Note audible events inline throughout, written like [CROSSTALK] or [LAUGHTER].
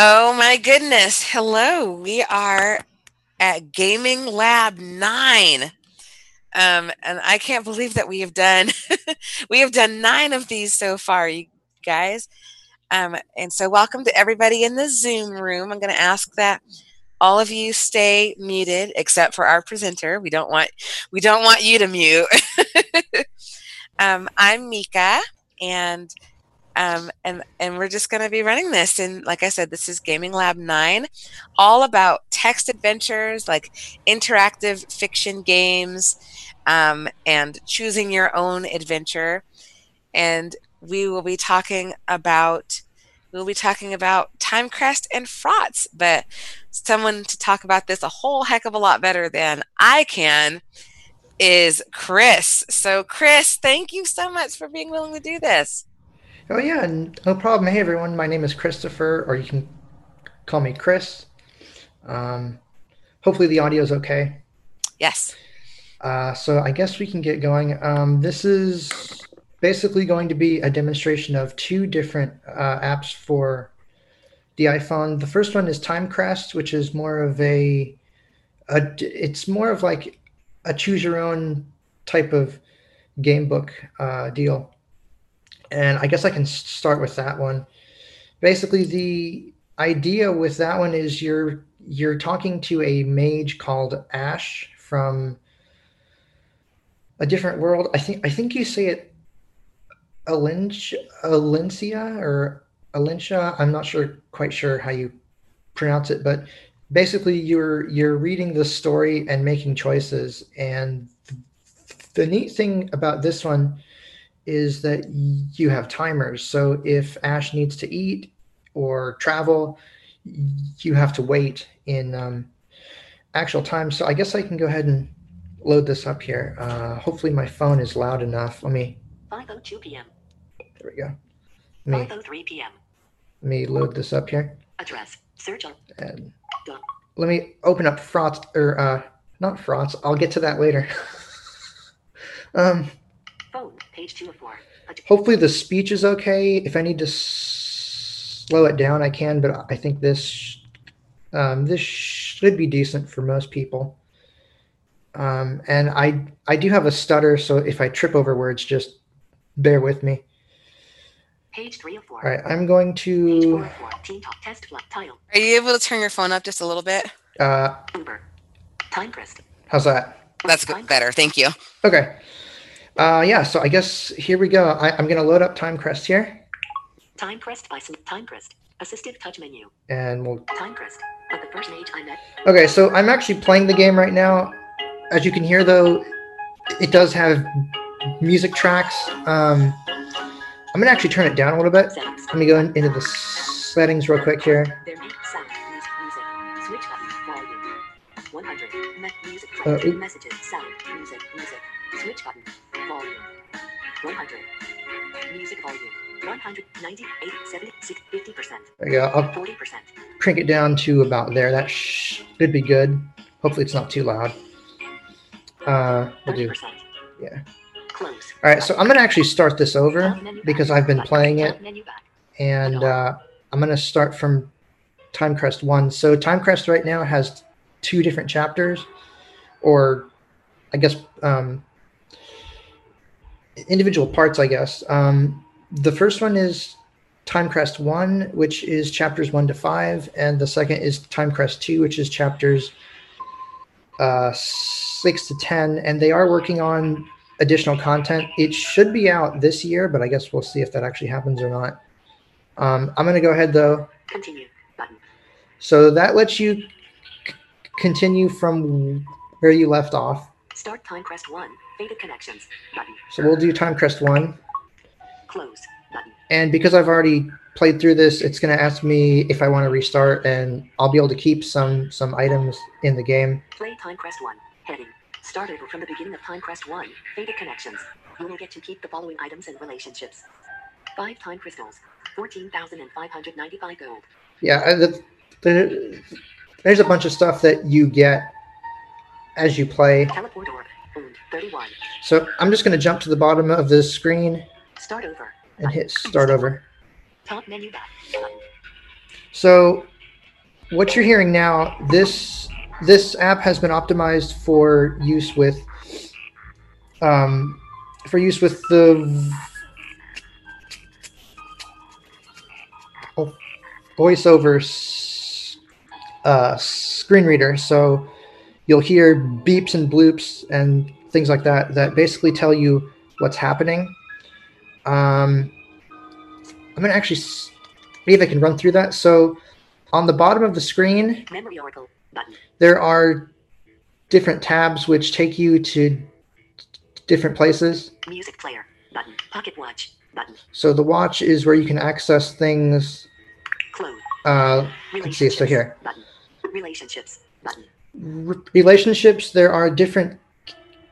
Oh my goodness. Hello. We are at Gaming Lab 9. Um, and I can't believe that we have done [LAUGHS] we have done nine of these so far, you guys. Um, and so welcome to everybody in the Zoom room. I'm going to ask that all of you stay muted except for our presenter. We don't want we don't want you to mute. [LAUGHS] um, I'm Mika and um, and and we're just going to be running this. And like I said, this is Gaming Lab Nine, all about text adventures, like interactive fiction games, um, and choosing your own adventure. And we will be talking about we'll be talking about Timecrest and Frotz, but someone to talk about this a whole heck of a lot better than I can is Chris. So, Chris, thank you so much for being willing to do this. Oh yeah, no problem. Hey everyone, my name is Christopher, or you can call me Chris. Um, hopefully the audio is okay. Yes. Uh, so I guess we can get going. Um, this is basically going to be a demonstration of two different uh, apps for the iPhone. The first one is Timecrest, which is more of a, a it's more of like a choose your own type of game book uh, deal and I guess I can start with that one. Basically, the idea with that one is you're you're talking to a mage called Ash from a different world. I think I think you say it Alencia, Alencia or Alencia. I'm not sure quite sure how you pronounce it, but basically you're you're reading the story and making choices. And the neat thing about this one is that you have timers. So if Ash needs to eat or travel, you have to wait in um, actual time. So I guess I can go ahead and load this up here. Uh, hopefully my phone is loud enough. Let me. 5:02 p.m. There we go. Let me, 5:03 p.m. Let me load this up here. Address. Search on. And Done. let me open up Frotz or uh, not Frotz. I'll get to that later. [LAUGHS] um, page two of four. Hopefully the speech is okay. If I need to slow it down, I can, but I think this um, this should be decent for most people. Um, and I I do have a stutter, so if I trip over words, just bear with me. Page three of four. All right, I'm going to. Team talk test title. Are you able to turn your phone up just a little bit? Uh, Uber. Timecrest. How's that? That's good. Better. Thank you. Okay. Uh, yeah, so I guess here we go. I, am going to load up Timecrest here. Timecrest by some Timecrest. Assistive touch menu. And we'll. Timecrest. At the first mage I met. Okay, so I'm actually playing the game right now. As you can hear, though, it does have music tracks. Um, I'm going to actually turn it down a little bit. Settings. Let me go in, into the settings real quick here. Sound, music, music. Switch button, volume. 100. Me- music, uh, messages, sound, music, music. Switch button. Volume. 100. Music volume. 198, 76, 50%. There you go. I'll 40%. crank it down to about there. That should be good. Hopefully it's not too loud. Uh, we'll do. Yeah. Close. All right, so I'm going to actually start this over because I've been playing it. And uh, I'm going to start from Timecrest 1. So Timecrest right now has two different chapters, or I guess um, individual parts, I guess. Um, the first one is Timecrest 1, which is chapters 1 to 5, and the second is Timecrest 2, which is chapters uh, 6 to 10. And they are working on additional content. It should be out this year, but I guess we'll see if that actually happens or not. Um, I'm going to go ahead, though. Continue button. So that lets you c- continue from where you left off. Start Timecrest 1. Faded connections. Button. So we'll do Timecrest 1. Close. Button. And because I've already played through this, it's going to ask me if I want to restart, and I'll be able to keep some some items in the game. Play Timecrest 1. Heading. Start over from the beginning of Timecrest 1. Faded connections. You will get to keep the following items and relationships. 5 time crystals. 14,595 gold. Yeah, uh, the, the, there's a bunch of stuff that you get as you play. Teleport. 31. So I'm just going to jump to the bottom of the screen. Start over. And hit start over. Top menu back. So what you're hearing now, this this app has been optimized for use with um, for use with the voiceover s- uh, screen reader. So you'll hear beeps and bloops and things like that that basically tell you what's happening. Um, I'm gonna actually see if I can run through that. So on the bottom of the screen, Memory Oracle button. there are different tabs which take you to different places. Music player button. Pocket watch button. So the watch is where you can access things. Uh, let's see, so here. Button. Relationships button. r- relationships there are different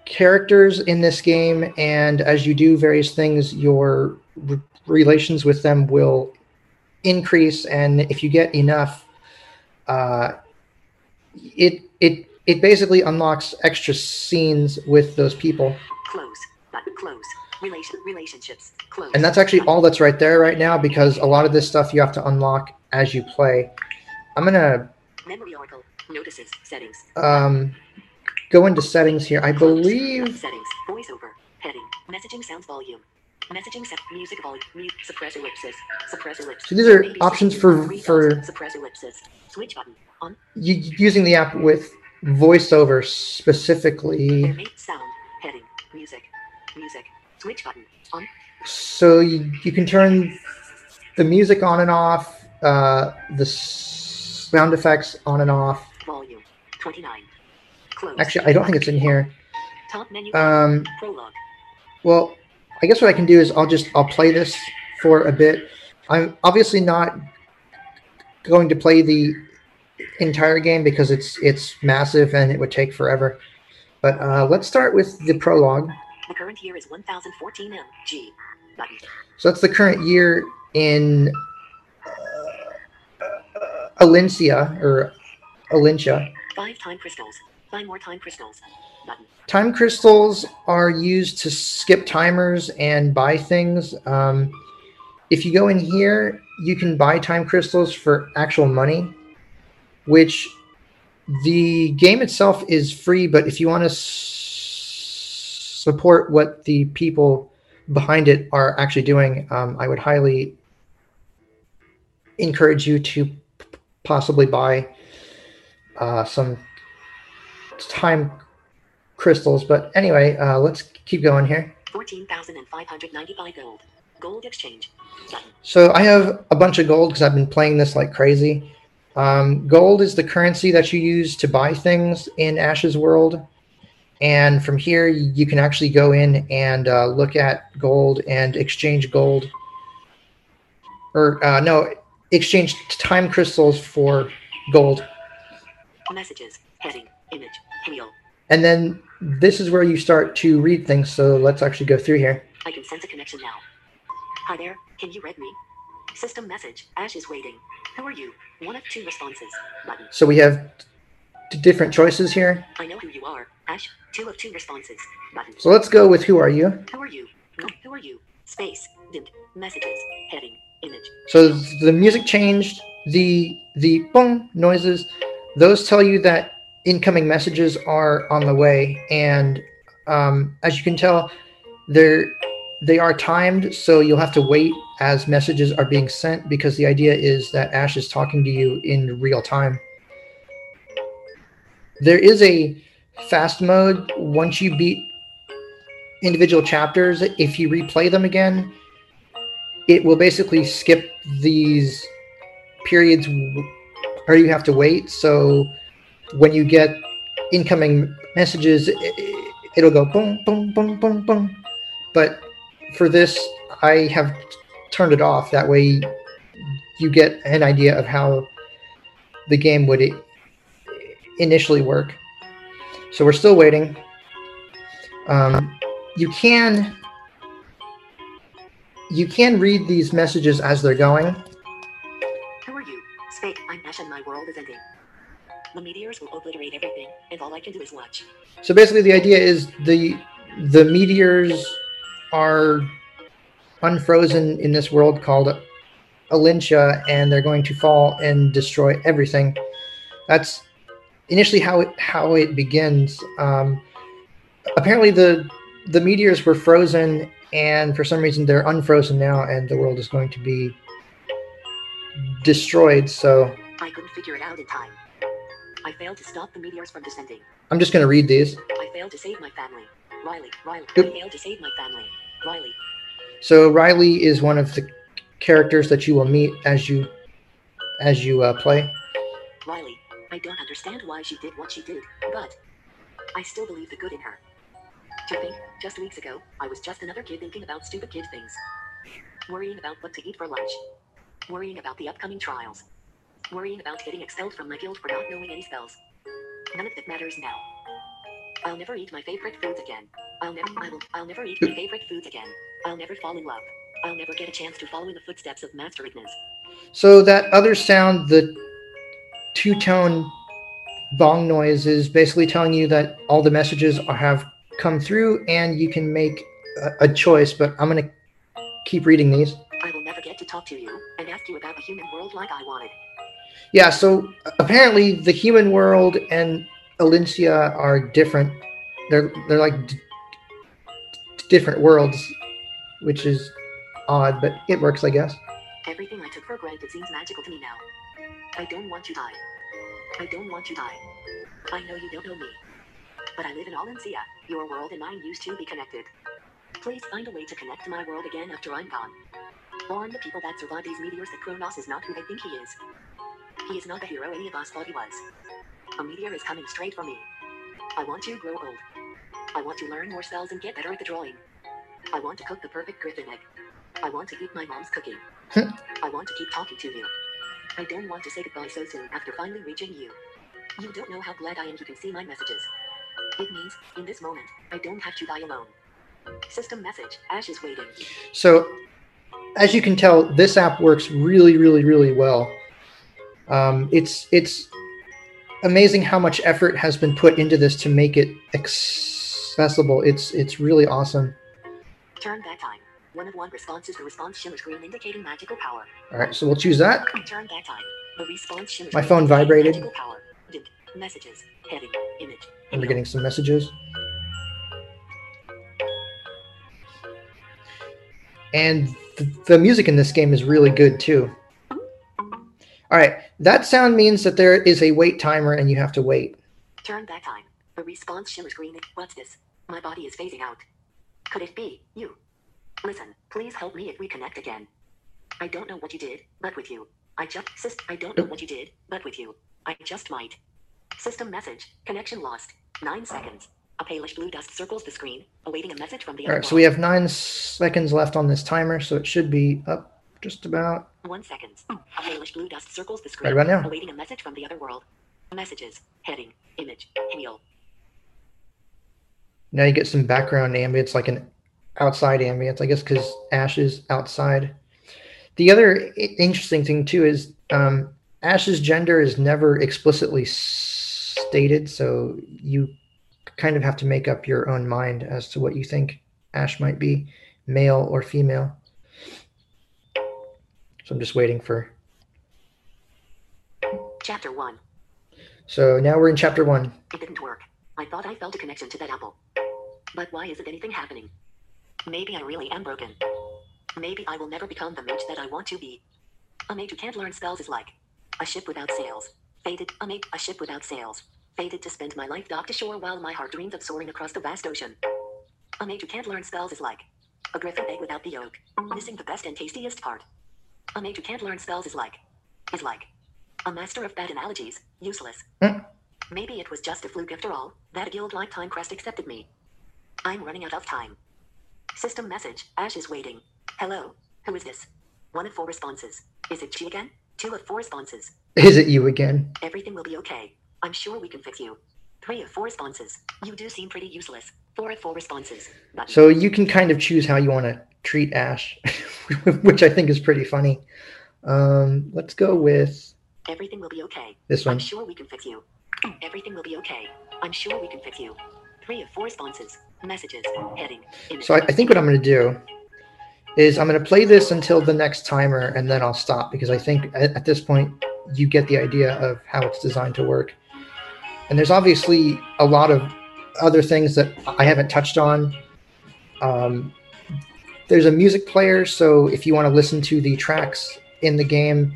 characters in this game and as you do various things your r- relations with them will increase and if you get enough uh, it it it basically unlocks extra scenes with those people Close button. Close. Relation relationships. Close. and that's actually all that's right there right now because a lot of this stuff you have to unlock as you play i'm gonna Memory Oracle. Notices. Settings. um, go into settings here i believe Settings. Voiceover. Heading. Messaging sounds volume. Messaging set. Music volume. Mute. Suppress ellipsis. Suppress ellipsis. So these are 86, options for- for- Suppress ellipsis. Switch button. On. you, using the app with voiceover specifically sound. Heading. Music. Music. Switch button. On. so you, you can turn the music on and off uh, the sound effects on and off Volume. 29. Close. actually i don't think it's in here Top menu. um, Prologue. well i guess what i can do is i'll just i'll play this for a bit i'm obviously not going to play the entire game because it's it's massive and it would take forever but uh, let's start with the prologue The current year is 1014 M. G. Button. So that's the current year in uh, Alencia or Alencia. Five time crystals. Five more time crystals. Button. Time crystals are used to skip timers and buy things. Um, if you go in here, you can buy time crystals for actual money, which the game itself is free, but if you want to s- support what the people behind it are actually doing, um, I would highly encourage you to p- possibly buy uh, some time crystals. But anyway, uh, let's keep going here. 14,595 gold. Gold exchange. Button. So I have a bunch of gold because I've been playing this like crazy. Um, gold is the currency that you use to buy things in Ash's World. And from here, you can actually go in and uh, look at gold and exchange gold. Or, uh, no, exchange time crystals for gold. Messages. Heading. Image. And then this is where you start to read things. So let's actually go through here. I can sense a connection now. Hi there. Can you read me? System message. Ash is waiting. Who are you? One of two responses. Button. So we have d- different choices here. I know who you are. Ash. Two of two responses. Button. So let's go with who are you? Who are you? Who are you? Space. Dimmed. Messages. Heading. Image. So the music changed. The the boom noises, those tell you that incoming messages are on the way. And um, as you can tell, they're they are timed, so you'll have to wait as messages are being sent because the idea is that Ash is talking to you in real time. There is a fast mode once you beat individual chapters. If you replay them again, it will basically skip these periods where you have to wait. So when you get incoming messages, it, it'll go boom, boom, boom, boom, boom. But for this, I have turned it off. That way, you get an idea of how the game would initially work. So we're still waiting. Um, you can you can read these messages as they're going. Who are you? Space. I'm Ash and my world is ending. The meteors will obliterate everything, and all I can do is watch. So basically, the idea is the the meteors are unfrozen in this world called Alincia and they're going to fall and destroy everything. That's initially how it how it begins. Um, apparently, the the meteors were frozen, and for some reason they're unfrozen now, and the world is going to be destroyed. So I couldn't figure it out in time. I failed to stop the meteors from descending. I'm just going to read these. I failed to save my family. Riley, Riley. Yep. I failed to save my family. Riley. So Riley is one of the characters that you will meet as you as you uh, play. Riley. I don't understand why she did what she did, but I still believe the good in her. To think, just weeks ago, I was just another kid thinking about stupid kid things. Worrying about what to eat for lunch. Worrying about the upcoming trials. Worrying about getting expelled from my guild for not knowing any spells. None of that matters now. I'll never eat my favorite foods again. I'll never I will I'll never eat my favorite foods again. I'll never fall in love. I'll never get a chance to follow in the footsteps of Master Ignis. So that other sound, the two-tone bong noise, is basically telling you that all the messages are, have come through, and you can make a, a choice. But I'm going to keep reading these. I will never get to talk to you and ask you about the human world like I wanted. Yeah. So apparently, the human world and Alincia are different. They're they're like d- different worlds, which is odd, but it works, I guess. Everything I took for granted seems magical to me now. I don't want you to die. I don't want you to die. I know you don't know me. But I live in Olencia. Your world and mine used to be connected. Please find a way to connect to my world again after I'm gone. Warn the people that survive these meteors that Kronos is not who they think he is. He is not the hero any of us thought he was. A meteor is coming straight for me. I want to grow old. I want to learn more spells and get better at the drawing. I want to cook the perfect griffin egg. I want to eat my mom's cooking. [LAUGHS] I want to keep talking to you. I don't want to say goodbye so soon after finally reaching you. You don't know how glad I am you can see my messages. It means, in this moment, I don't have to die alone. System message, Ash is waiting. So, as you can tell, this app works really, really, really well. Um, it's it's amazing how much effort has been put into this to make it accessible. It's it's really awesome. Turn back time. One of one responses. The response shimmers green indicating magical power. All right, so we'll choose that. Turn back time. The response shimmers My phone vibrated. Magical power. Messages. Heading. Image. And we're getting some messages. And th- the music in this game is really good too. All right, that sound means that there is a wait timer and you have to wait. Turn back time. The response shimmers green. What's this? My body is phasing out. Could it be you? Listen, please help me if we connect again. I don't know what you did, but with you, I just sis. I don't know what you did, but with you, I just might. System message. Connection lost. Nine seconds. A palish blue dust circles the screen, awaiting a message from the All other right, so we have nine seconds left on this timer, so it should be up just about. One second. A palish blue dust circles the screen, Right about now. awaiting a message from the other world. Messages. Heading. Image. Heal. Now you get some background ambience, like an outside ambience, I guess, because Ash is outside. The other interesting thing too is um, Ash's gender is never explicitly stated, so you kind of have to make up your own mind as to what you think Ash might be, male or female. So I'm just waiting for. Chapter 1. So now we're in chapter one. It didn't work. I thought I felt a connection to that apple. But why isn't anything happening? Maybe I really am broken. Maybe I will never become the mage that I want to be. A mage who can't learn spells is like a ship without sails. Fated, a mage, a ship without sails. Fated to spend my life docked ashore while my heart dreams of soaring across the vast ocean. A mage who can't learn spells is like a griffin egg without the yolk, missing the best and tastiest part. A mage who can't learn spells is like is like a master of bad analogies, useless. Hmm. Maybe it was just a fluke after all, that a guild lifetime crest accepted me. I'm running out of time. System message, Ash is waiting. Hello, who is this? One of four responses. Is it she again? Two of four responses. Is it you again? Everything will be okay. I'm sure we can fix you. Three of four responses. You do seem pretty useless. Four of four responses. Button. So you can kind of choose how you want to treat Ash, [LAUGHS] which I think is pretty funny. Um, let's go with Everything will be okay. this one. I'm sure we can fix you. Everything will be okay. I'm sure we can fix you. Three of four responses. Messages. Heading. Image. So I, I think what I'm going to do is I'm going to play this until the next timer and then I'll stop because I think at, at this point you get the idea of how it's designed to work. And there's obviously a lot of other things that I haven't touched on. Um, there's a music player, so if you want to listen to the tracks in the game,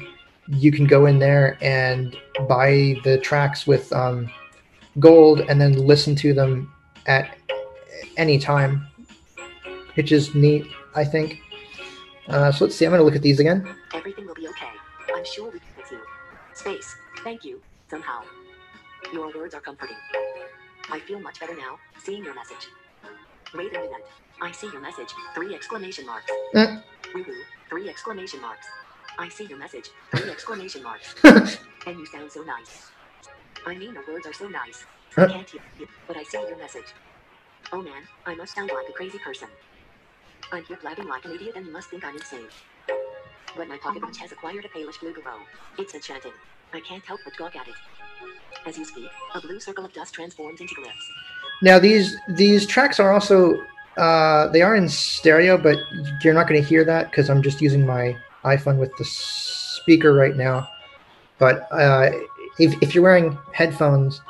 you can go in there and buy the tracks with um, gold and then listen to them at any time, which is neat, I think. Uh, so let's see. I'm going to look at these again. Everything will be okay. I'm sure we can fix you. Space. Thank you. Somehow. Your words are comforting. I feel much better now, seeing your message. Wait a minute. I see your message. Three exclamation marks. Mm. Three exclamation marks. I see your message. Three [LAUGHS] exclamation marks. [LAUGHS] and you sound so nice. I mean, the words are so nice. I can't hear you, but I see your message. Oh man, I must sound like a crazy person. I'm here blabbing like an idiot and you must think I'm insane. But my pocket watch has acquired a palish blue glow. It's enchanting. I can't help but gawk at it. As you speak, a blue circle of dust transforms into glyphs. Now these these tracks are also uh, they are in stereo, but you're not going to hear that because I'm just using my iPhone with the speaker right now. But uh, if if you're wearing headphones,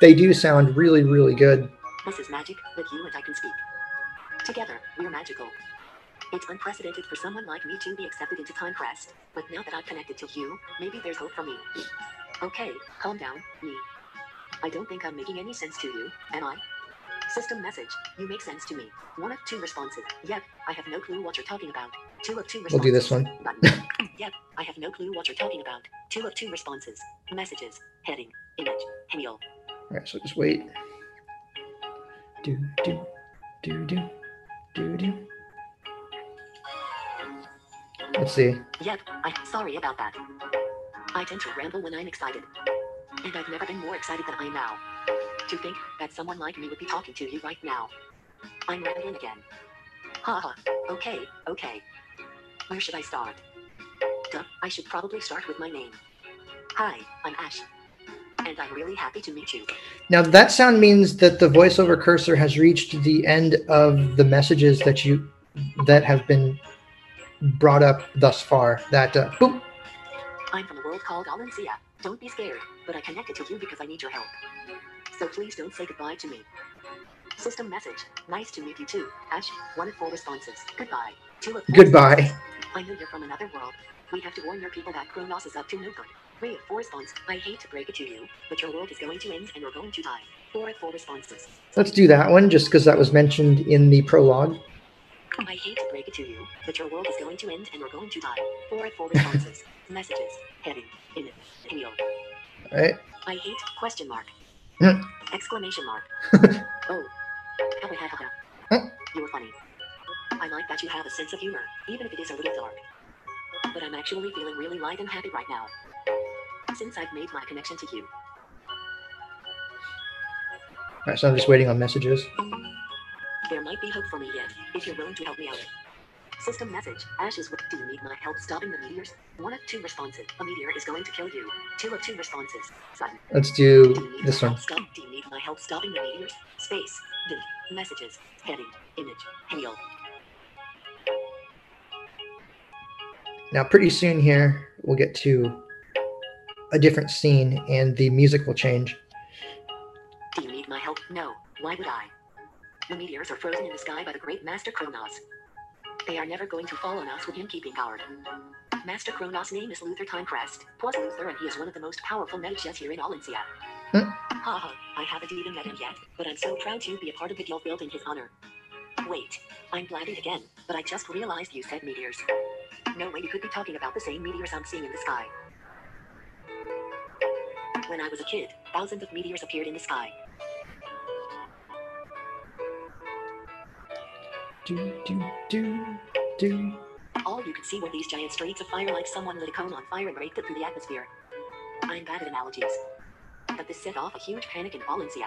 they do sound really really good. This is magic that you and I can speak. Together, we're magical. It's unprecedented for someone like me to be accepted into Timecrest, but now that I've connected to you, maybe there's hope for me. Okay, calm down, me. I don't think I'm making any sense to you, am I? System message, you make sense to me. One of two responses. Yep, I have no clue what you're talking about. Two of two responses. We'll do this one. [LAUGHS] Yep, I have no clue what you're talking about. Two of two responses. Messages. Heading. Image. Heal. All right, so just wait. Do do do do do do. Let's see. Yep, I'm sorry about that. I tend to ramble when I'm excited. And I've never been more excited than I am now. To think that someone like me would be talking to you right now. I'm rambling again. Haha, okay, okay. Where should I start? Duh, I should probably start with my name. Hi, I'm Ash. And I'm really happy to meet you. Now that sound means that the voiceover cursor has reached the end of the messages that you that have been brought up thus far. That uh, boop. I'm from a world called Alancia. Don't be scared, but I connected to you because I need your help. So please don't say goodbye to me. System message. Nice to meet you too. Ash, one of four responses. Goodbye. Two of four Goodbye. I know you're from another world. We have to warn your people that Kronos is up to no good. Three of four responses. I hate to break it to you, but your world is going to end and you're going to die. Four of four responses. Let's do that one just because that was mentioned in the prologue. I hate to break it to you, but your world is going to end and you're going to die. Four responses. Messages. Heading. In. All right. I hate question mark. Hmm. Exclamation mark. [LAUGHS] oh. Hmm. You're funny. I like that you have a sense of humor, even if it is a little dark. But I'm actually feeling really light and happy right now. Since I've made my connection to you. All right. So I'm just waiting on messages. There might be hope for me yet, if you're willing to help me out. System message. Ashes with do you need my help stopping the meteors? One of two responses. A meteor is going to kill you. Two of two responses. Sudden. Let's do Do this one. stop? Do you need my help stopping the meteors? Space. Div. Messages. Heading. Image. Heal. Now, pretty soon here, we'll get to a different scene and the music will change. Do you need my help? No. Why would I? The meteors are frozen in the sky by the great Master Kronos. They are never going to fall on us with him keeping guard. Master Kronos' name is Luther Timecrest. Plus Luther, and he is one of the most powerful mages here in Olencia. Hmm. Haha, I haven't even met him yet, but I'm so proud to be a part of the guild built in his honor. Wait, I'm blabbing again, but I just realized you said meteors. No way you could be talking about the same meteors I'm seeing in the sky. When I was a kid, thousands of meteors appeared in the sky. Do, do, do, do. All you could see were these giant streaks of fire like someone lit a cone on fire and raked it through the atmosphere. I'm bad at analogies. But this set off a huge panic in Valencia.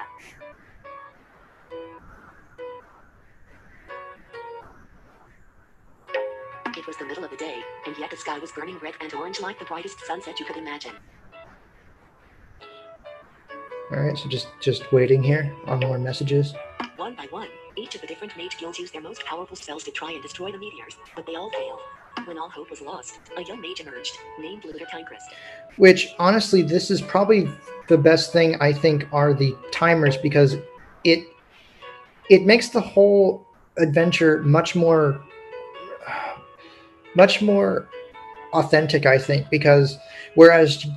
It was the middle of the day, and yet the sky was burning red and orange like the brightest sunset you could imagine. All right. So just just waiting here on more messages. One by one, Each of the different mage guilds used their most powerful spells to try and destroy the meteors, but they all failed. When all hope was lost, a young mage emerged, named Luther Timecrest. Which honestly, this is probably the best thing I think are the timers because it it makes the whole adventure much more [SIGHS] much more authentic i think because whereas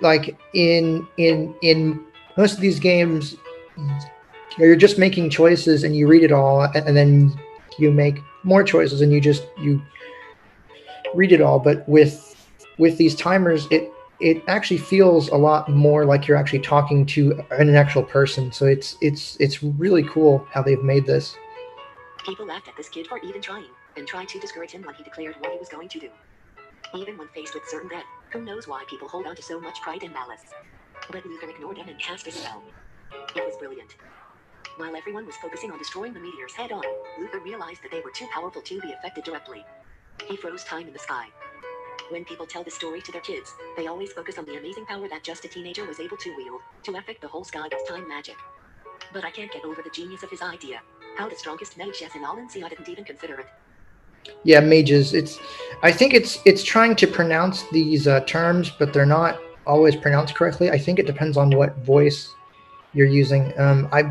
like in in in most of these games you're just making choices and you read it all and, then you make more choices and you just you read it all but with with these timers it it actually feels a lot more like you're actually talking to an actual person so it's it's it's really cool how they've made this People laughed at this kid for even trying, and tried to discourage him when he declared what he was going to do. Even when faced with certain death, who knows why people hold on to so much pride and malice. But Luther ignored them and cast a spell. It was brilliant. While everyone was focusing on destroying the meteors head on, Luther realized that they were too powerful to be affected directly. He froze time in the sky. When people tell this story to their kids, they always focus on the amazing power that just a teenager was able to wield to affect the whole sky with time magic. But I can't get over the genius of his idea. How the strongest mage has in all NC didn't even consider it. yeah mages it's i think it's it's trying to pronounce these uh, terms but they're not always pronounced correctly i think it depends on what voice you're using um, i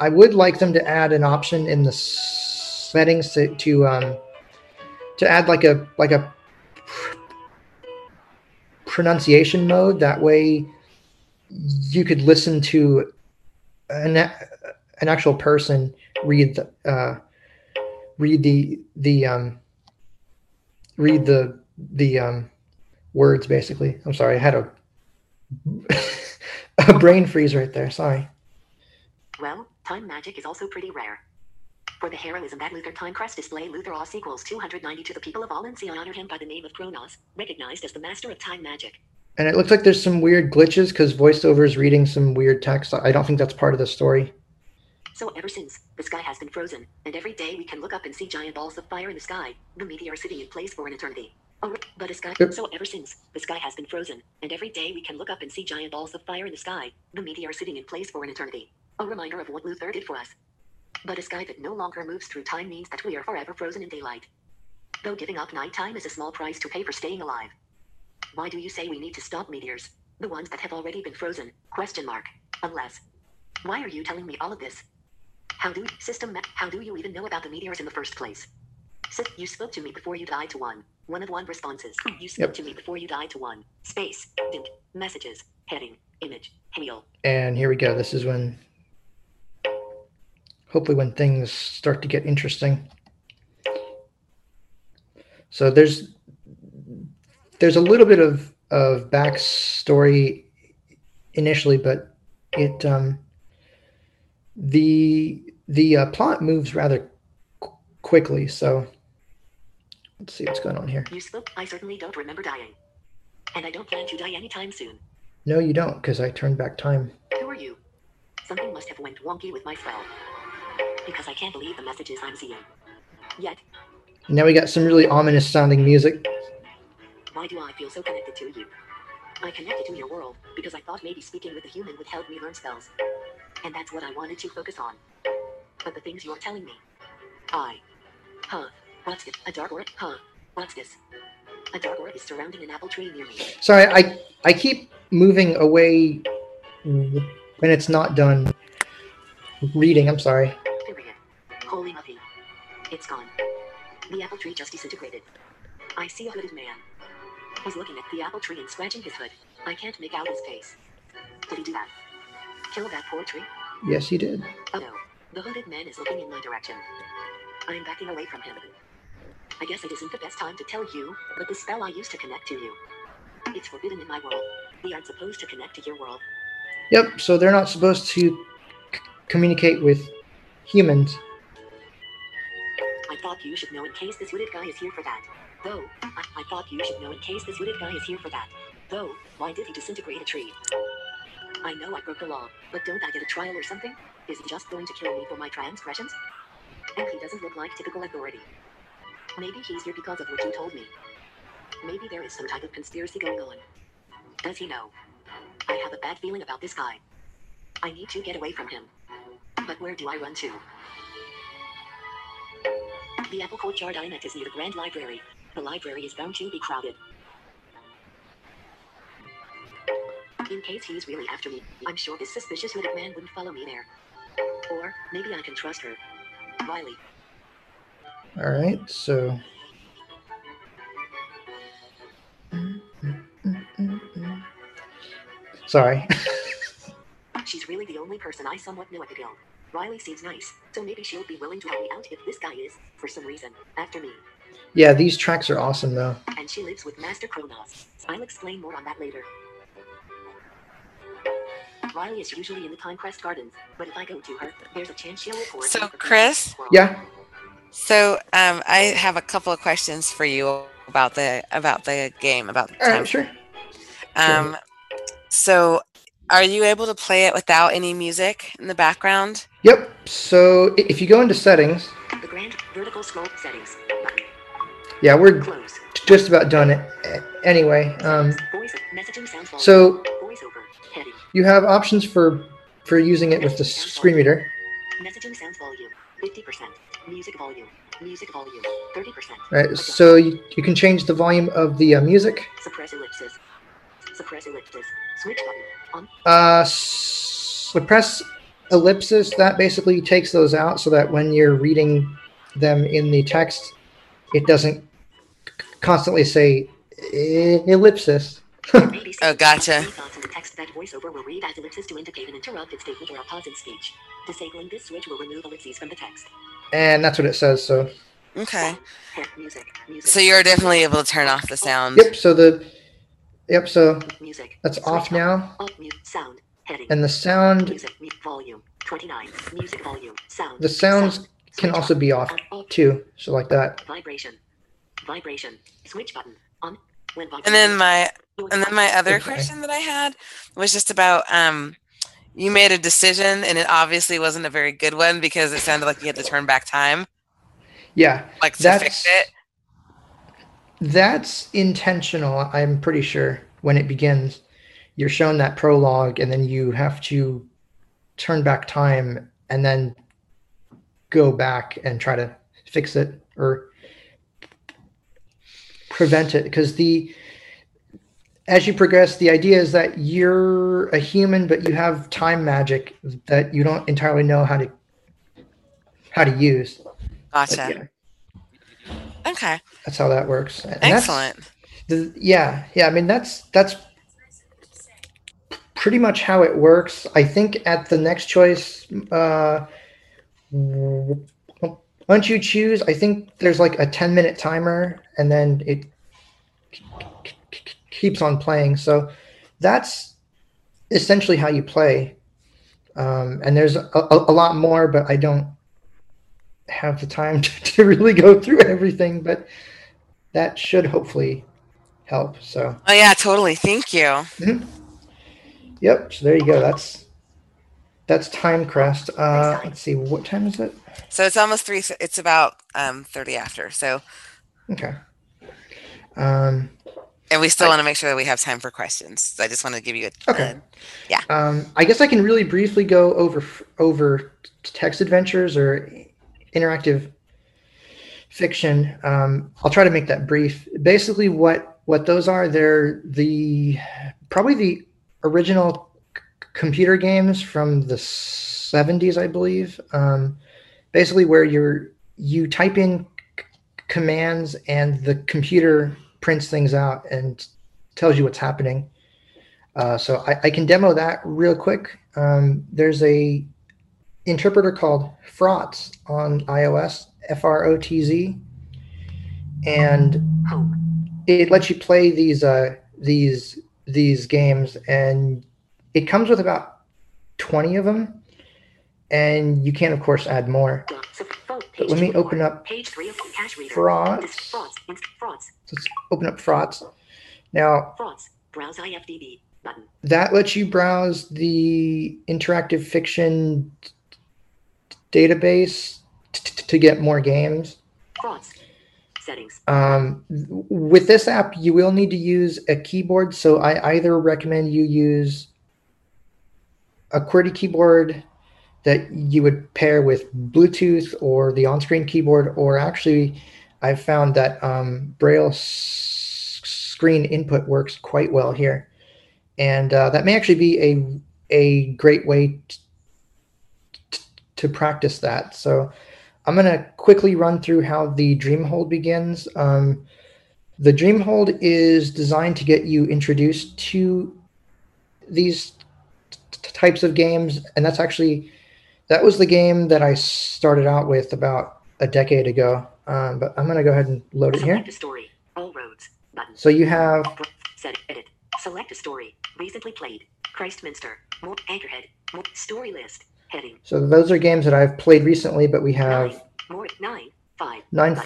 i would like them to add an option in the settings to, to um to add like a like a pr- pronunciation mode. That way you could listen to an, an actual person read the uh read the the um read the the um words basically. I'm sorry i had a [LAUGHS] a brain freeze right there. Sorry. Well, time magic is also pretty rare. For the heroism that Luther Timecrest display, Luther Oz equals 290 to the people of Alency honor him by the name of Kronos, recognized as the master of time magic. and it looks like there's some weird glitches because voiceover is reading some weird text i don't think that's part of the story So ever since, the sky has been frozen, and every day we can look up and see giant balls of fire in the sky, the meteor is sitting in place for an eternity. Oh, but a sky. Yep. So ever since, the sky has been frozen, and every day we can look up and see giant balls of fire in the sky, the meteor is sitting in place for an eternity. A reminder of what Luther did for us. But a sky that no longer moves through time means that we are forever frozen in daylight. Though giving up nighttime is a small price to pay for staying alive. Why do you say we need to stop meteors? The ones that have already been frozen? Question mark. Unless. Why are you telling me all of this? How do system how do you even know about the meteors in the first place? You spoke to me before you died to one. One of one responses. You spoke Yep. to me before you died to one. Space. Messages. Heading. Image. Hail. and here we go this is when hopefully when things start to get interesting so there's there's a little bit of of backstory initially but it um the the uh, plot moves rather qu- quickly so let's see what's going on here You spoke. I certainly don't remember dying. And I don't plan to die anytime soon. no you don't because i turned back time Who are you? Something must have went wonky with my spell. Because I can't believe the messages I'm seeing. Yet, now we got some really ominous sounding music why do I feel so connected to you? I connected to your world because I thought maybe speaking with a human would help me learn spells. And that's what I wanted to focus on. But the things you're telling me. I. Huh. What's this? A dark orb? Huh. What's this? A dark orb is surrounding an apple tree near me. Sorry, I I keep moving away when it's not done reading. I'm sorry. Holy muffy. It's gone. The apple tree just disintegrated. I see a hooded man. He's looking at the apple tree and scratching his hood. I can't make out his face. Did he do that? Kill that poor tree? Yes, he did. Oh no. The hooded man is looking in my direction. I'm backing away from him. I guess it isn't the best time to tell you, but the spell I used to connect to you. It's forbidden in my world. We aren't supposed to connect to your world. Yep. So they're not supposed to c- communicate with humans. Thought you should know in case this hooded guy is here for that. Though, I, I thought you should know in case this hooded guy is here for that. Though, why did he disintegrate a tree? I know I broke the law, but don't I get a trial or something? Is he just going to kill me for my transgressions? And he doesn't look like typical authority. Maybe he's here because of what you told me. Maybe there is some type of conspiracy going on. Does he know? I have a bad feeling about this guy. I need to get away from him. But where do I run to? The Apple Courtyard IMAX is near the Grand Library. The library is bound to be crowded. In case he's really after me, I'm sure this suspicious hooded man wouldn't follow me there. Or maybe I can trust her. Riley. All right, so. Sorry. [LAUGHS] She's really the only person I somewhat knew at the guild. Riley seems nice, so maybe she'll be willing to help me out if this guy is, for some reason, after me. Yeah, these tracks are awesome though. And she lives with Master Kronos. I'll explain more on that later. Riley is usually in the Pinecrest Gardens, but if I go to her, there's a chance she'll report. So, Chris? Yeah. So um, I have a couple of questions for you about the about the game about the time. right, sure. Um, so are you able to play it without any music in the background? Yep. So if you go into settings, The grand vertical scroll settings. Button. yeah, we're Close. just about done it. Anyway, um, Voice messaging sounds volume. so you have options for for using it with the screen reader. Messaging sounds volume 50%. Music volume. Music volume 30%. Right. So you, you can change the volume of the uh, music. Suppress ellipsis. Suppress ellipsis. Switch button. On. Uh, suppress ellipsis. That basically takes those out so that when you're reading them in the text, it doesn't constantly say "Eh, ellipsis. [LAUGHS] Oh, gotcha. Three in the text that voiceover will read as ellipsis to indicate an interrupted statement or a pause in speech. Disabling this switch will remove ellipses from the text. And that's what it says. So Okay. Music. Music. So you're definitely able to turn off the sound. yep. So the yep. So Music. that's Switch off now, Off mute. Sound. Heading. and the sound Music. Mute. Volume. 29. Music volume. Sound. The sounds Sound. can Switch also be off Off. too. So like that. Vibration. Vibration. Switch button. On. When And then my and then my other Okay. question that I had was just about um you made a decision and it obviously wasn't a very good one because it sounded like you had to turn back time Yeah. like to That's fix it. That's intentional, I'm pretty sure. When it begins, you're shown that prologue, and then you have to turn back time and then go back and try to fix it or prevent it. Because the as you progress, the idea is that you're a human, but you have time magic that you don't entirely know how to how to use. But Gotcha. yeah, Okay. that's how that works. And Excellent. the, yeah, yeah. I mean, that's that's pretty much how it works. I think at the next choice, uh, once you choose, I think there's like a 10 minute timer, and then it keeps on playing. So that's essentially how you play. Um, and there's a, a, a lot more, but I don't have the time [LAUGHS] to, to really go through everything. But that should hopefully help. So, Oh yeah, totally. Thank you. yep. So there you go. That's that's Timecrest. Uh, let's see. What time is it? So it's almost three. It's about um, thirty after. So, Okay. Um, and we still want to make sure that we have time for questions. So I just want to give you a Okay. uh, um, I guess I can really briefly go over over text adventures or interactive fiction. Um, I'll try to make that brief. Basically, what what those are, they're the probably the original c- computer games from the 70s, I believe. Um, basically, where you're you type in c- commands and the computer prints things out and tells you what's happening. Uh, so I, I can demo that real quick. Um, there's a interpreter called Frotz on iOS, F R O T Z, and it lets you play these uh, these these games, and it comes with about twenty of them, and you can of course add more. But let me open up. Frotz. Let's open up Frotz. Now. Browse IFDB. Button. that lets you browse the interactive fiction database t- to get more games. Settings. Um, with this app, you will need to use a keyboard. So I either recommend you use a QWERTY keyboard that you would pair with Bluetooth or the on-screen keyboard, or actually, I've found that um, Braille s- screen input works quite well here, and uh, that may actually be a a great way t- to practice that. So, I'm going to quickly run through how the Dreamhold begins. Um, the Dreamhold is designed to get you introduced to these t- types of games, and that's actually that was the game that I started out with about a decade ago. Um, but I'm going to go ahead and load it here. Select a story. All roads. Button. So you have Set edit. Select a story. Recently played. Christminster. More Anchorhead. More story list. Heading. so those are games that I've played recently, but we Nine. have More nine. Five. nine Button.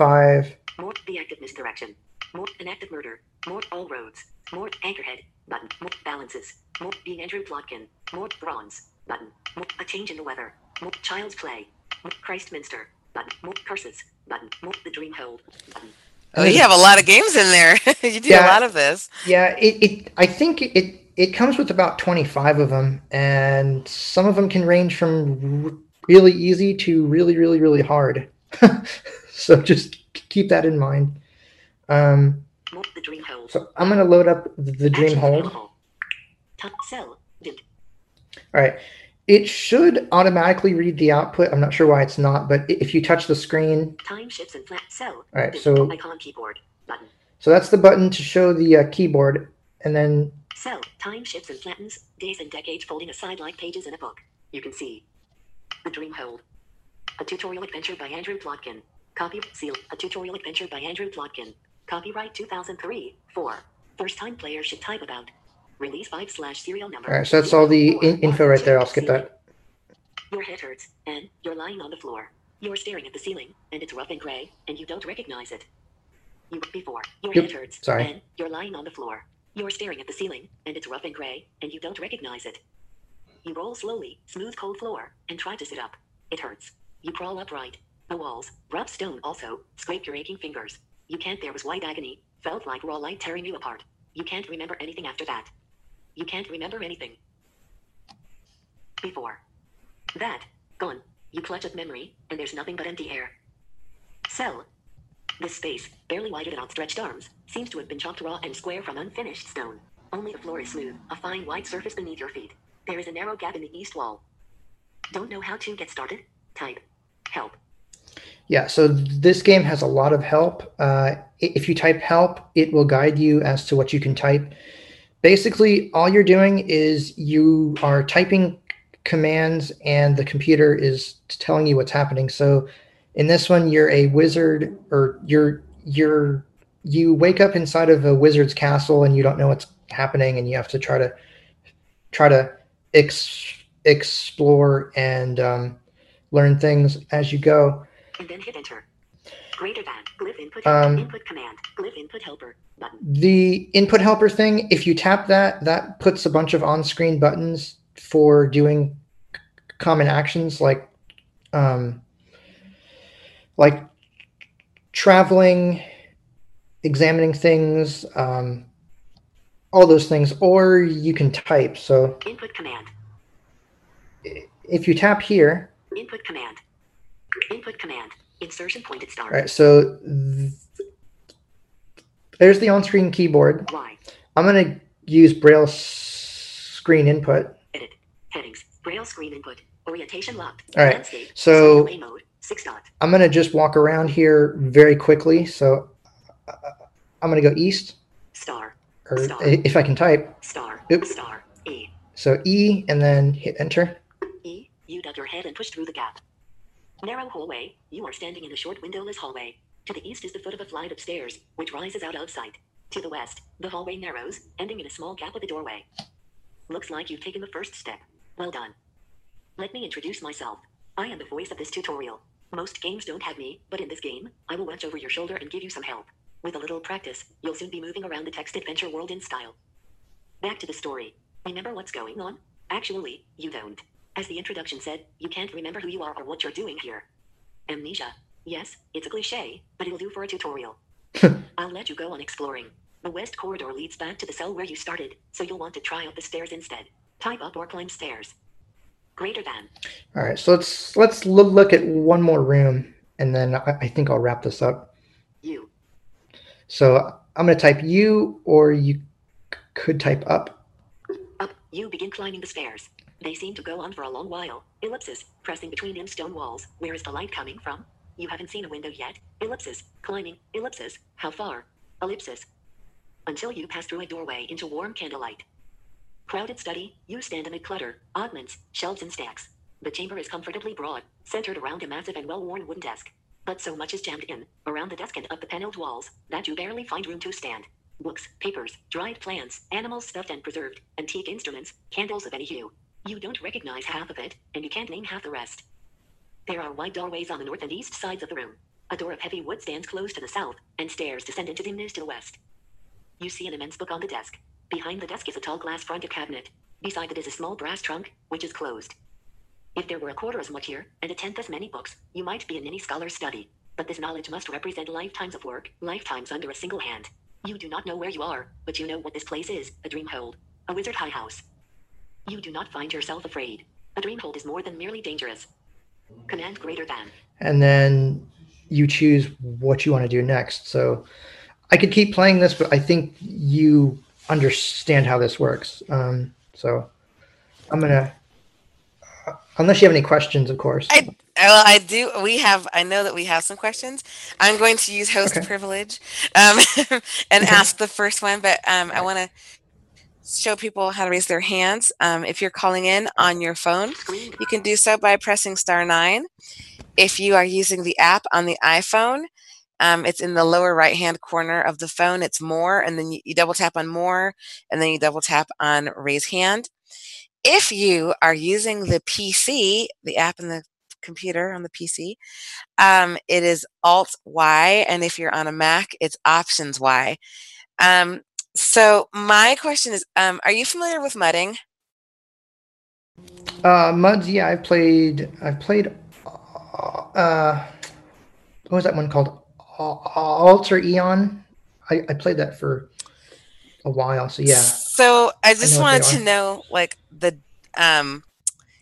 More the active misdirection. More an Act of Murder. More all roads. More Anchorhead. Button. More balances. More being Andrew Plotkin. More bronze. Button. More a change in the weather. More child's play. More Christminster. Button. More curses. Button. More the Dreamhold. Button. Oh, you have a lot of games in there. [LAUGHS] you do a lot of this. Yeah, it, it I think it it comes with about 25 of them, and some of them can range from r- really easy to really, really, really hard. [LAUGHS] so just keep that in mind. Um, the Dreamhold. so I'm going to load up the Dream Action Hold. Top cell. Dimmed. All right. It should automatically read the output. I'm not sure why it's not, but if you touch the screen, Time shifts and flat cell. All right, so- icon keyboard. Button. so that's the button to show the uh, keyboard, and then Cell. Time shifts and flattens. Days and decades folding aside like pages in a book. You can see. The Dreamhold. A tutorial adventure by Andrew Plotkin. Copy seal. A tutorial adventure by Andrew Plotkin. Copyright 2003. 4. First time players should type about. Release 5 slash serial number. all right. So that's all the in- info right there. I'll skip that. Your head hurts, and you're lying on the floor. You're staring at the ceiling, and it's rough and gray, and you don't recognize it. You before your Yep, head hurts, sorry. and you're lying on the floor. You're staring at the ceiling, and it's rough and gray, and you don't recognize it. You roll slowly, smooth cold floor, and try to sit up. It hurts. You crawl upright. The walls, rough stone also, scrape your aching fingers. You can't there was white agony, felt like raw light tearing you apart. You can't remember anything after that. You can't remember anything. Before. That, gone. You clutch at memory, and there's nothing but empty air. Cell. This space, barely wider than outstretched arms, seems to have been chopped raw and square from unfinished stone. Only the floor is smooth, a fine white surface beneath your feet. There is a narrow gap in the east wall. Don't know how to get started? Type. Help. Yeah, so this game has a lot of help. Uh, if you type help, it will guide you as to what you can type. Basically, all you're doing is you are typing commands and the computer is telling you what's happening. So in this one, you're a wizard or you're you're you wake up inside of a wizard's castle and you don't know what's happening and you have to try to try to ex- explore and um, learn things as you go. And then hit enter. Greater than. Glyph input. Um, input command. Glyph input helper. Button. The input helper thing, if you tap that, that puts a bunch of on screen buttons for doing c- common actions like um, like traveling, examining things, um, all those things, or you can type. So Input command. if you tap here, Input command. Input command. Insertion pointed star. all right, so th- there's the on screen keyboard. Why? I'm going to use Braille screen input. Edit. Headings. Braille screen input. Orientation locked. All right, Landscape. so- mode. Six dot. I'm going to just walk around here very quickly. So uh, I'm going to go east, Star. or Star. if I can type. Star. Oops. Star. E. So E and then hit enter. E. You duck your head and push through the gap. Narrow hallway. You are standing in a short windowless hallway. To the east is the foot of a flight of stairs, which rises out of sight. To the west, the hallway narrows, ending in a small gap with a doorway. Looks like you've taken the first step. Well done. Let me introduce myself. I am the voice of this tutorial. Most games don't have me, but in this game, I will watch over your shoulder and give you some help. With a little practice, you'll soon be moving around the text adventure world in style. Back to the story. Remember what's going on? Actually, you don't. As the introduction said, you can't remember who you are or what you're doing here. Amnesia. Yes, it's a cliche, but it'll do for a tutorial. [LAUGHS] I'll let you go on exploring. The west corridor leads back to the cell where you started, so you'll want to try out the stairs instead. Type up or climb stairs. Greater than. All right, so let's let's look, at one more room, and then I, I think I'll wrap this up. You. So I'm going to type U, or you could type up. Up. You begin climbing the stairs. They seem to go on for a long while. Ellipsis. Pressing between them stone walls. Where is the light coming from? You haven't seen a window yet. Ellipsis. Climbing. Ellipsis. How far? Ellipsis. Until you pass through a doorway into warm candlelight. Crowded study. You stand amid clutter, oddments, shelves and stacks. The chamber is comfortably broad, centered around a massive and well-worn wooden desk. But so much is jammed in, around the desk and up the paneled walls, that you barely find room to stand. Books, papers, dried plants, animals stuffed and preserved, antique instruments, candles of any hue. You don't recognize half of it, and you can't name half the rest. There are wide doorways on the north and east sides of the room. A door of heavy wood stands close to the south, and stairs descend into dimness to the west. You see an immense book on the desk. Behind the desk is a tall glass fronted cabinet. Beside it is a small brass trunk, which is closed. If there were a quarter as much here, and a tenth as many books, you might be in any scholar's study. But this knowledge must represent lifetimes of work, lifetimes under a single hand. You do not know where you are, but you know what this place is a dreamhold, a wizard high house. You do not find yourself afraid. A dreamhold is more than merely dangerous. Command greater than. and then you choose what you want to do next. So I could keep playing this, but I think you understand how this works. Um, so I'm gonna, unless you have any questions, of course. I well, I do. We have. I know that we have some questions. I'm going to use host Okay. privilege um, [LAUGHS] and ask the first one, but um, I want to show people how to raise their hands. Um, if you're calling in on your phone, you can do so by pressing star nine. If you are using the app on the iPhone, um, it's in the lower right hand corner of the phone. It's more, and then you, double tap on more, and then you double tap on raise hand. If you are using the PC, the app in the computer on the PC, um, it is Alt Y, and if you're on a Mac, it's Options Y. Um, so my question is, um, are you familiar with mudding? Uh, Muds, yeah, I've played. I've played. Uh, what was that one called? Al- Alter Aeon. I, I played that for a while. So yeah. So I just what wanted to know, like the um,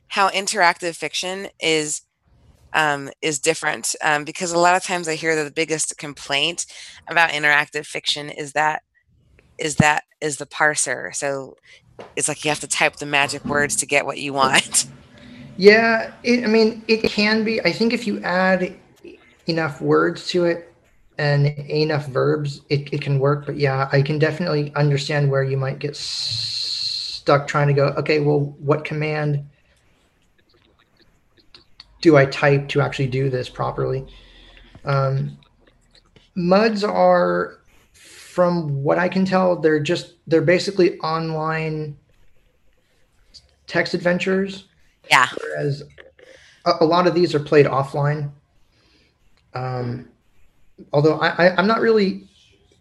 how interactive fiction is um, is different um, because a lot of times I hear that the biggest complaint about interactive fiction is that is that is the parser. So it's like you have to type the magic words to get what you want. [LAUGHS] Yeah, it, I mean, it can be. I think if you add enough words to it and enough verbs, it, it can work. But yeah, I can definitely understand where you might get s- stuck trying to go, okay, well, what command do I type to actually do this properly? Um, MUDs are, from what I can tell, they're just, they're basically online text adventures Yeah. whereas a, a lot of these are played offline. Um, although I, I, I'm not really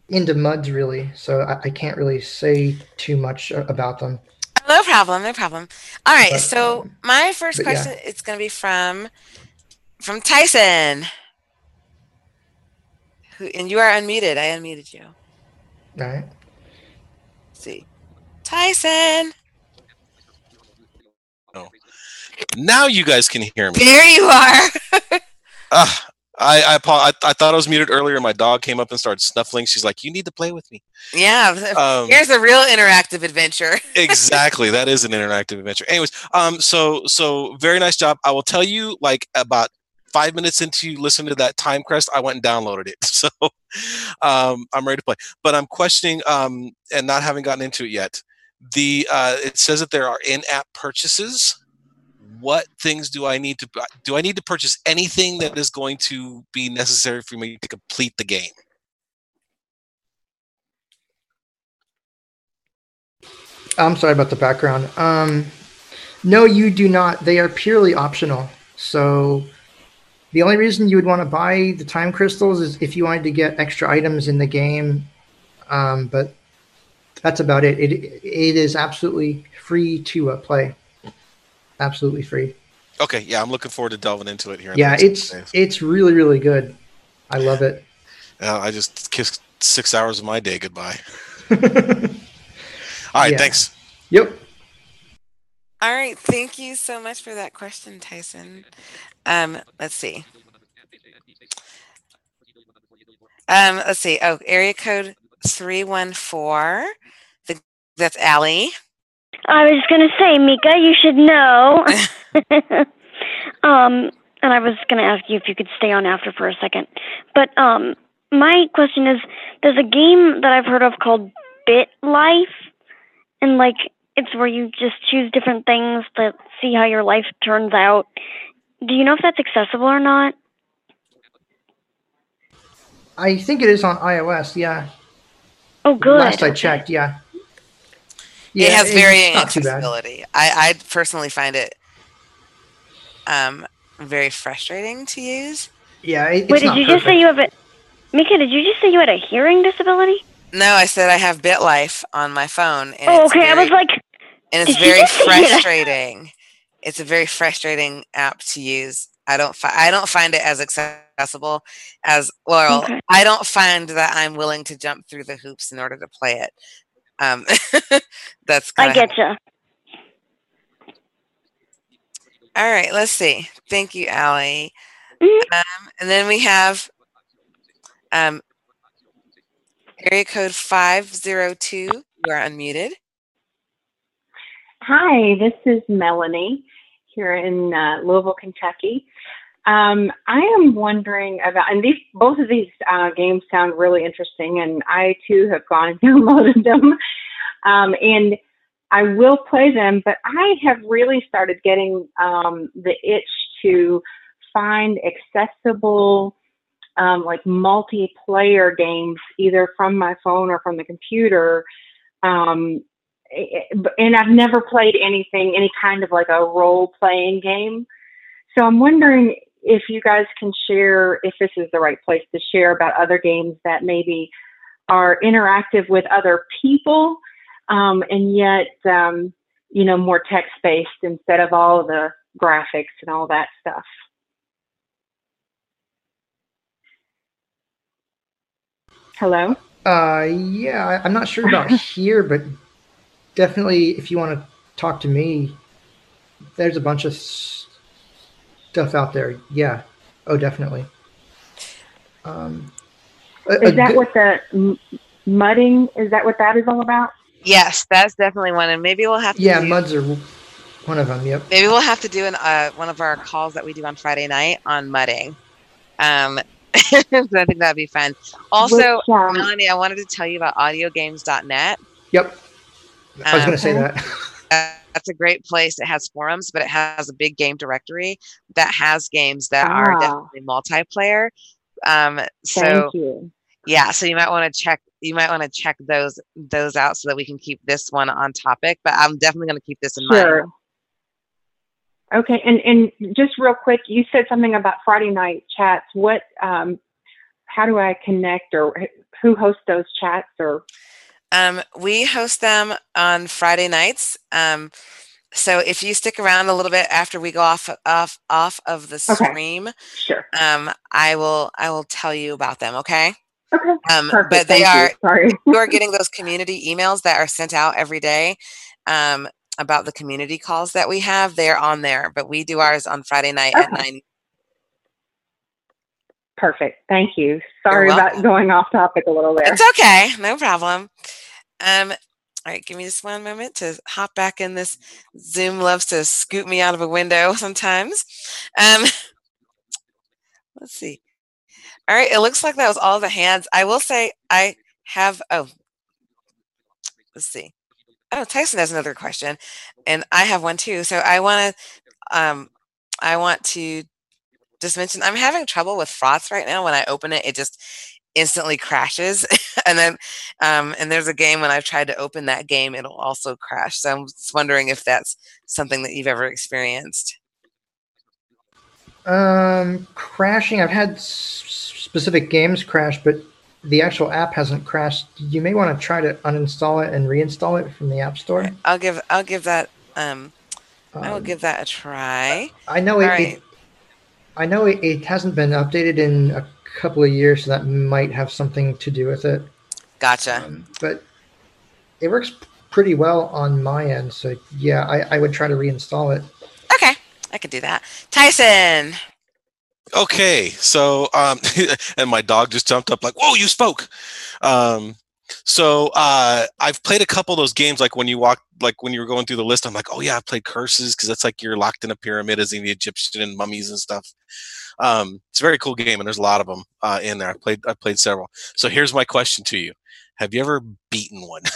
into muds really, so I, I can't really say too much about them. No problem, no problem. All right, But, so um, my first but yeah. question is going to be from from Tyson. Who and you are unmuted. I unmuted you. Right? Let's see. Tyson. Now you guys can hear me. There you are. [LAUGHS] Ah, I I, I thought I was muted earlier. My dog came up and started snuffling. She's like, "You need to play with me." yeah. Um, Here's a real interactive adventure. [LAUGHS] exactly. That is an interactive adventure. Anyways, um, so so very nice job. I will tell you, like about five minutes into listening to that Timecrest, I went and downloaded it. [LAUGHS] So um, I'm ready to play. But I'm questioning, um, and not having gotten into it yet. The uh, it says that there are in-app purchases. What things do I need to do? I need to purchase anything that is going to be necessary for me to complete the game. I'm sorry about the background. Um, no, you do not. They are purely optional. So the only reason you would want to buy the time crystals is if you wanted to get extra items in the game. Um, but that's about it. It it is absolutely free to uh, play. Absolutely free. Okay, yeah, I'm looking forward to delving into it here. in Yeah, it's days. it's really really good. I love it. [LAUGHS] Uh, I just kissed six hours of my day goodbye. [LAUGHS] All right, Yeah. thanks. Yep. All right. Thank you so much for that question, Tyson. Um, let's see. Um, let's see. Oh, area code 314. The, that's Allie. I was gonna say, Mika, you should know. [LAUGHS] um, and I was gonna ask you if you could stay on after for a second. But um, my question is, there's a game that I've heard of called Bit Life, and like it's where you just choose different things to see how your life turns out. Do you know if that's accessible or not? I think it is on iOS. Yeah. Oh, good. Last I okay. checked, yeah. It has it's varying not too bad. accessibility. I, I personally find it um, very frustrating to use. Yeah, it, it's Wait, did not you just say you have a Mika? Did you just say you had a hearing disability? No, I said I have BitLife on my phone. And Oh, it's okay. I was like, and it's Did you very just say frustrating. It's a very frustrating app to use. I don't fi- I don't find it as accessible as well. Okay. I don't find that I'm willing to jump through the hoops in order to play it. Um, [LAUGHS] that's good. I get you. All right, let's see. Thank you, Allie. Mhm. Um, and then we have um, area code five zero two. You are unmuted. Hi, this is Melanie here in uh, Louisville, Kentucky. Um, I am wondering about, and these both of these uh, games sound really interesting, and I too have gone and [LAUGHS] downloaded them, um, and I will play them. But I have really started getting um, the itch to find accessible, um, like multiplayer games, either from my phone or from the computer. Um, and I've never played anything, any kind of like a role playing game. So I'm wondering if you guys can share, if this is the right place to share about other games that maybe are interactive with other people um, and yet, um, you know, more text based instead of all the graphics and all that stuff. Hello? Uh, yeah, I'm not sure about [LAUGHS] here, but definitely if you want to talk to me, there's a bunch of stuff out there. Yeah. Oh, definitely. Um, a- a Is that good- what the m- mudding, is that what that is all about? Yes, that's definitely one, and maybe we'll have to. yeah, do- muds are one of them. Yep. Maybe we'll have to do an uh, one of our calls that we do on Friday night on mudding. Um, [LAUGHS] so I think that'd be fun. Also, Which, um, Melanie, I wanted to tell you about audiogames.net. Yep. I was Um, going to say Okay. that. [LAUGHS] That's a great place. It has forums, but it has a big game directory that has games that are definitely multiplayer. Um, so yeah, so you might want to check. You might want to check those those out so that we can keep this one on topic. But I'm definitely going to keep this in mind. Okay, and and just real quick, you said something about Friday night chats. What, um, how do I connect, or who hosts those chats, or Um, we host them on Friday nights. Um, so if you stick around a little bit after we go off off off of the Okay. stream, sure? um, I will I will tell you about them. Okay. Okay, Um, perfect. but they Thank are You. Sorry. [LAUGHS] you are getting those community emails that are sent out every day um, about the community calls that we have. They're on there, but we do ours on Friday night at nine. Perfect. Thank you. Sorry about going off topic a little there. It's okay, no problem. Um, all right, give me just one moment to hop back in this. Zoom loves to scoot me out of a window [LAUGHS] sometimes. Um, [LAUGHS] let's see. All right, it looks like that was all the hands. I will say I have. Oh, let's see. Oh, Tyson has another question, and I have one too. So I want to, um, I want to just mention I'm having trouble with Frotz right now. When I open it, it just instantly crashes, [LAUGHS] and then, um, and there's a game when I've tried to open that game, it'll also crash. So I'm just wondering if that's something that you've ever experienced. Um, crashing. I've had specific games crash, but the actual app hasn't crashed. You may want to try to uninstall it and reinstall it from the App Store. I'll give I'll give that um, I will Um, give that a try. I know it, right. it. I know it, it hasn't been updated in a couple of years, so that might have something to do with it. Gotcha. Um, but it works pretty well on my end. So yeah, I, I would try to reinstall it. Okay, I could do that. Tyson. Okay, so um, [LAUGHS] and my dog just jumped up like, "Whoa, you spoke!" Um, so uh, I've played a couple of those games. Like when you walk, like when you were going through the list, I'm like, "Oh yeah, I've played Curses" because that's like you're locked in a pyramid as in the Egyptian and mummies and stuff. Um, it's a very cool game, and there's a lot of them uh, in there. I played, I played several. So here's my question to you: Have you ever beaten one? [LAUGHS]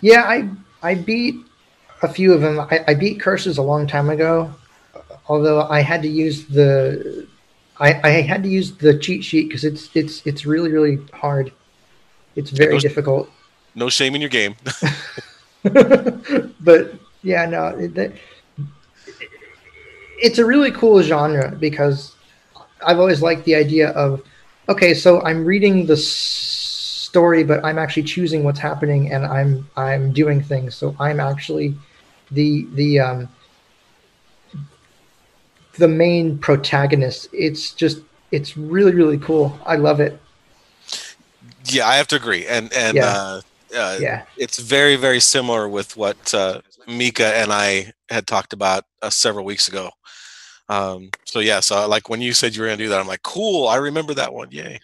Yeah, I I beat a few of them. I, I beat Curses a long time ago, although I had to use the I, I had to use the cheat sheet because it's it's it's really really hard. It's very Those- difficult. no shame in your game. [LAUGHS] [LAUGHS] but yeah, no, it, it's a really cool genre because I've always liked the idea of okay, so I'm reading the story, but I'm actually choosing what's happening and I'm I'm doing things. So I'm actually the the um the main protagonist. It's just it's really really cool. I love it. yeah, I have to agree, and and Yeah. uh, uh, Yeah. it's very very similar with what uh, Mika and I had talked about uh, several weeks ago. Um, so yeah, so like when you said you were gonna do that, I'm like, cool, I remember that one, yay.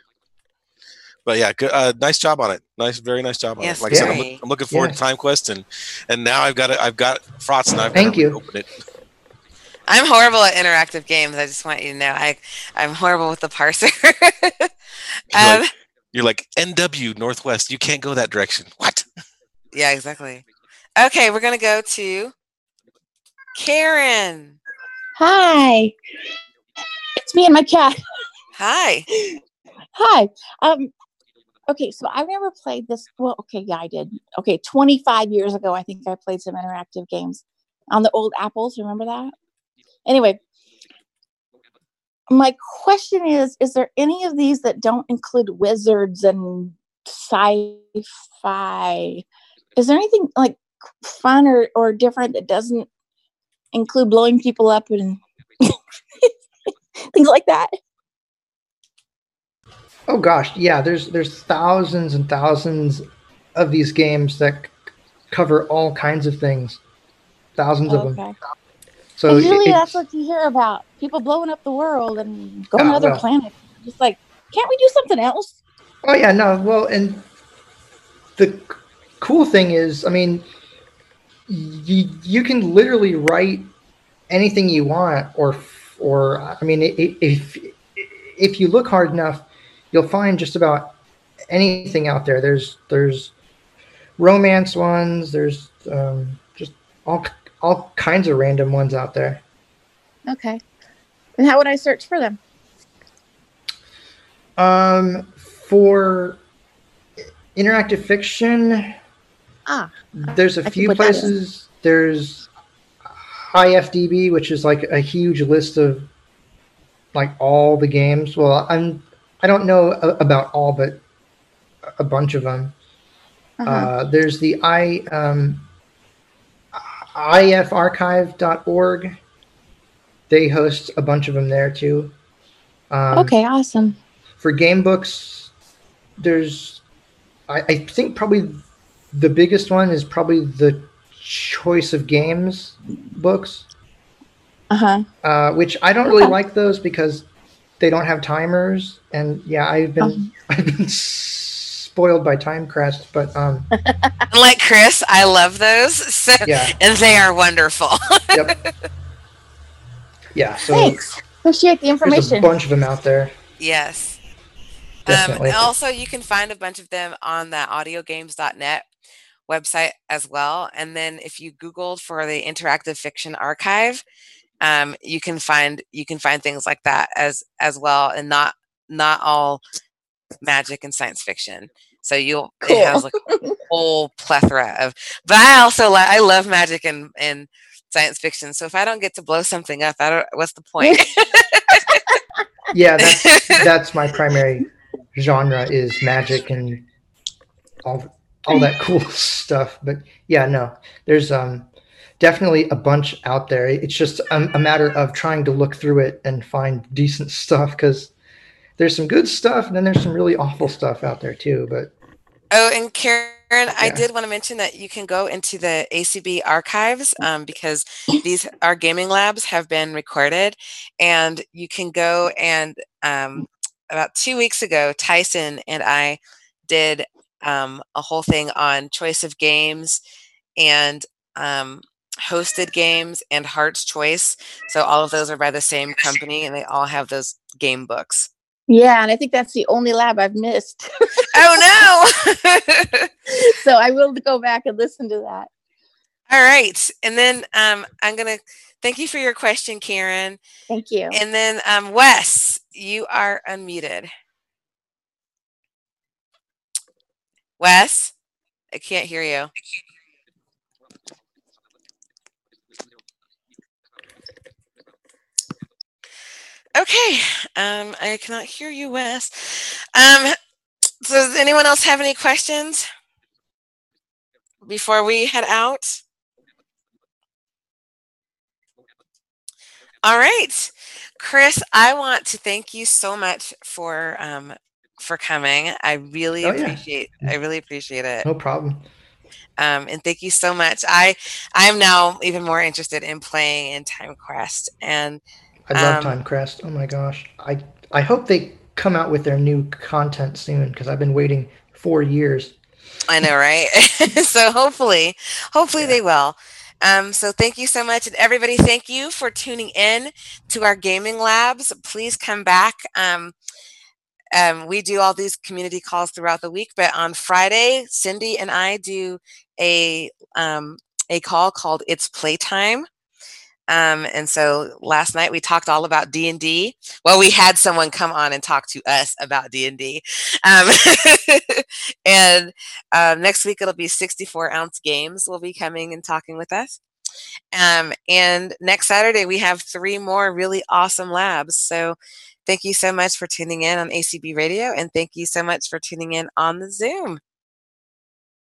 But yeah, good, uh, nice job on it. Nice, very nice job on Yes, it. Like I said, I'm, I'm looking forward Yeah. to Timecrest, and and now I've got it. I've got Frotz, and I've Thank got to you. open it. I'm horrible at interactive games. I just want you to know. I I'm horrible with the parser. You're, um, like, you're like NW Northwest. You can't go that direction. What? yeah, exactly. Okay, we're gonna go to Karen. Hi. It's me and my cat. Hi. Hi. Um okay, so I've never played this well, okay, yeah, I did. Okay, 25 years ago I think I played some interactive games on the old apples, remember that? Anyway, my question is is there any of these that don't include wizards and sci-fi? Is there anything like fun or, or different that doesn't include blowing people up and [LAUGHS] things like that? Oh gosh, yeah. There's there's thousands and thousands of these games that c- cover all kinds of things. Thousands of them. Okay. So And usually it- that's what you hear about people blowing up the world and going to other well. planets. Just like, can't we do something else? oh yeah, no. Well, and the c- cool thing is, I mean, you you can literally write anything you want, or or I mean, if if you look hard enough, you'll find just about anything out there. There's there's romance ones. There's um, just all all kinds of random ones out there. Okay. And how would I search for them? Um, for interactive fiction, Ah, there's a few that in. places. There's IFDB, which is like a huge list of like all the games. Well, I'm I don't know a- about all, but a bunch of them. uh-huh. Uh, there's the i um, ifarchive.org. They host a bunch of them there too. Um, okay, awesome. for game books, there's, I, I think probably the biggest one is probably the choice of games books, Uh huh. uh, which I don't really Okay. like those because they don't have timers. And yeah, I've been Um. [LAUGHS] I've been spoiled by Timecrest, but um, [LAUGHS] Like Chris, I love those. [LAUGHS] So yeah, and they are wonderful. yep, yeah. So Thanks. Appreciate the information. there's a bunch of them out there. yes. Definitely. Um, also, you can find a bunch of them on the audiogames.net website as well. And then if you Googled for the interactive fiction archive, um, you can find you can find things like that as as well, and not not all magic and science fiction. So you'll Cool. it has like a whole plethora of. But I also like I love magic and and science fiction. So if I don't get to blow something up, I don't. What's the point? [LAUGHS] Yeah, that's [LAUGHS] that's my primary genre is magic and all all that cool [LAUGHS] stuff. But yeah, no, there's um definitely a bunch out there. It's just a, a matter of trying to look through it and find decent [LAUGHS] stuff because there's some good stuff and then there's some really awful stuff out there too. But Oh, and Karen, Aaron, I did want to mention that you can go into the ACB archives um, because these our gaming labs have been recorded, and you can go and um, about two weeks ago, Tyson and I did um, a whole thing on choice of games and um, hosted games and Heart's Choice. So all of those are by the same company, and they all have those game books. Yeah, and I think that's the only lab I've missed. Oh no! [LAUGHS] so I will go back and listen to that. All right. And then um, I'm going to thank you for your question, Karen. Thank you. And then um, Wes, you are unmuted. Wes, I can't hear you. Okay. Um, I cannot hear you, Wes. Um, so does anyone else have any questions before we head out? All right, Chris, I want to thank you so much for um, for coming. I really Oh, yeah. appreciate. I really appreciate it, No problem. um, and thank you so much. I I am now even more interested in playing in Timecrest, and I love Um, Timecrest. Oh my gosh. I I hope they come out with their new content soon because I've been waiting four years. I know, right? [LAUGHS] so hopefully, hopefully Yeah. they will. Um, so thank you so much, and everybody, thank you for tuning in to our gaming labs. Please come back. Um, um, we do all these community calls throughout the week, but on Friday, Cindy and I do a um, a call called "It's Playtime." Um, and so last night we talked all about D and D. Well, we had someone come on and talk to us about D and D, um, [LAUGHS] and um, next week it'll be 64 ounce games will be coming and talking with us. Um, and next Saturday we have three more really awesome labs. So thank you so much for tuning in on ACB Radio, and thank you so much for tuning in on the Zoom.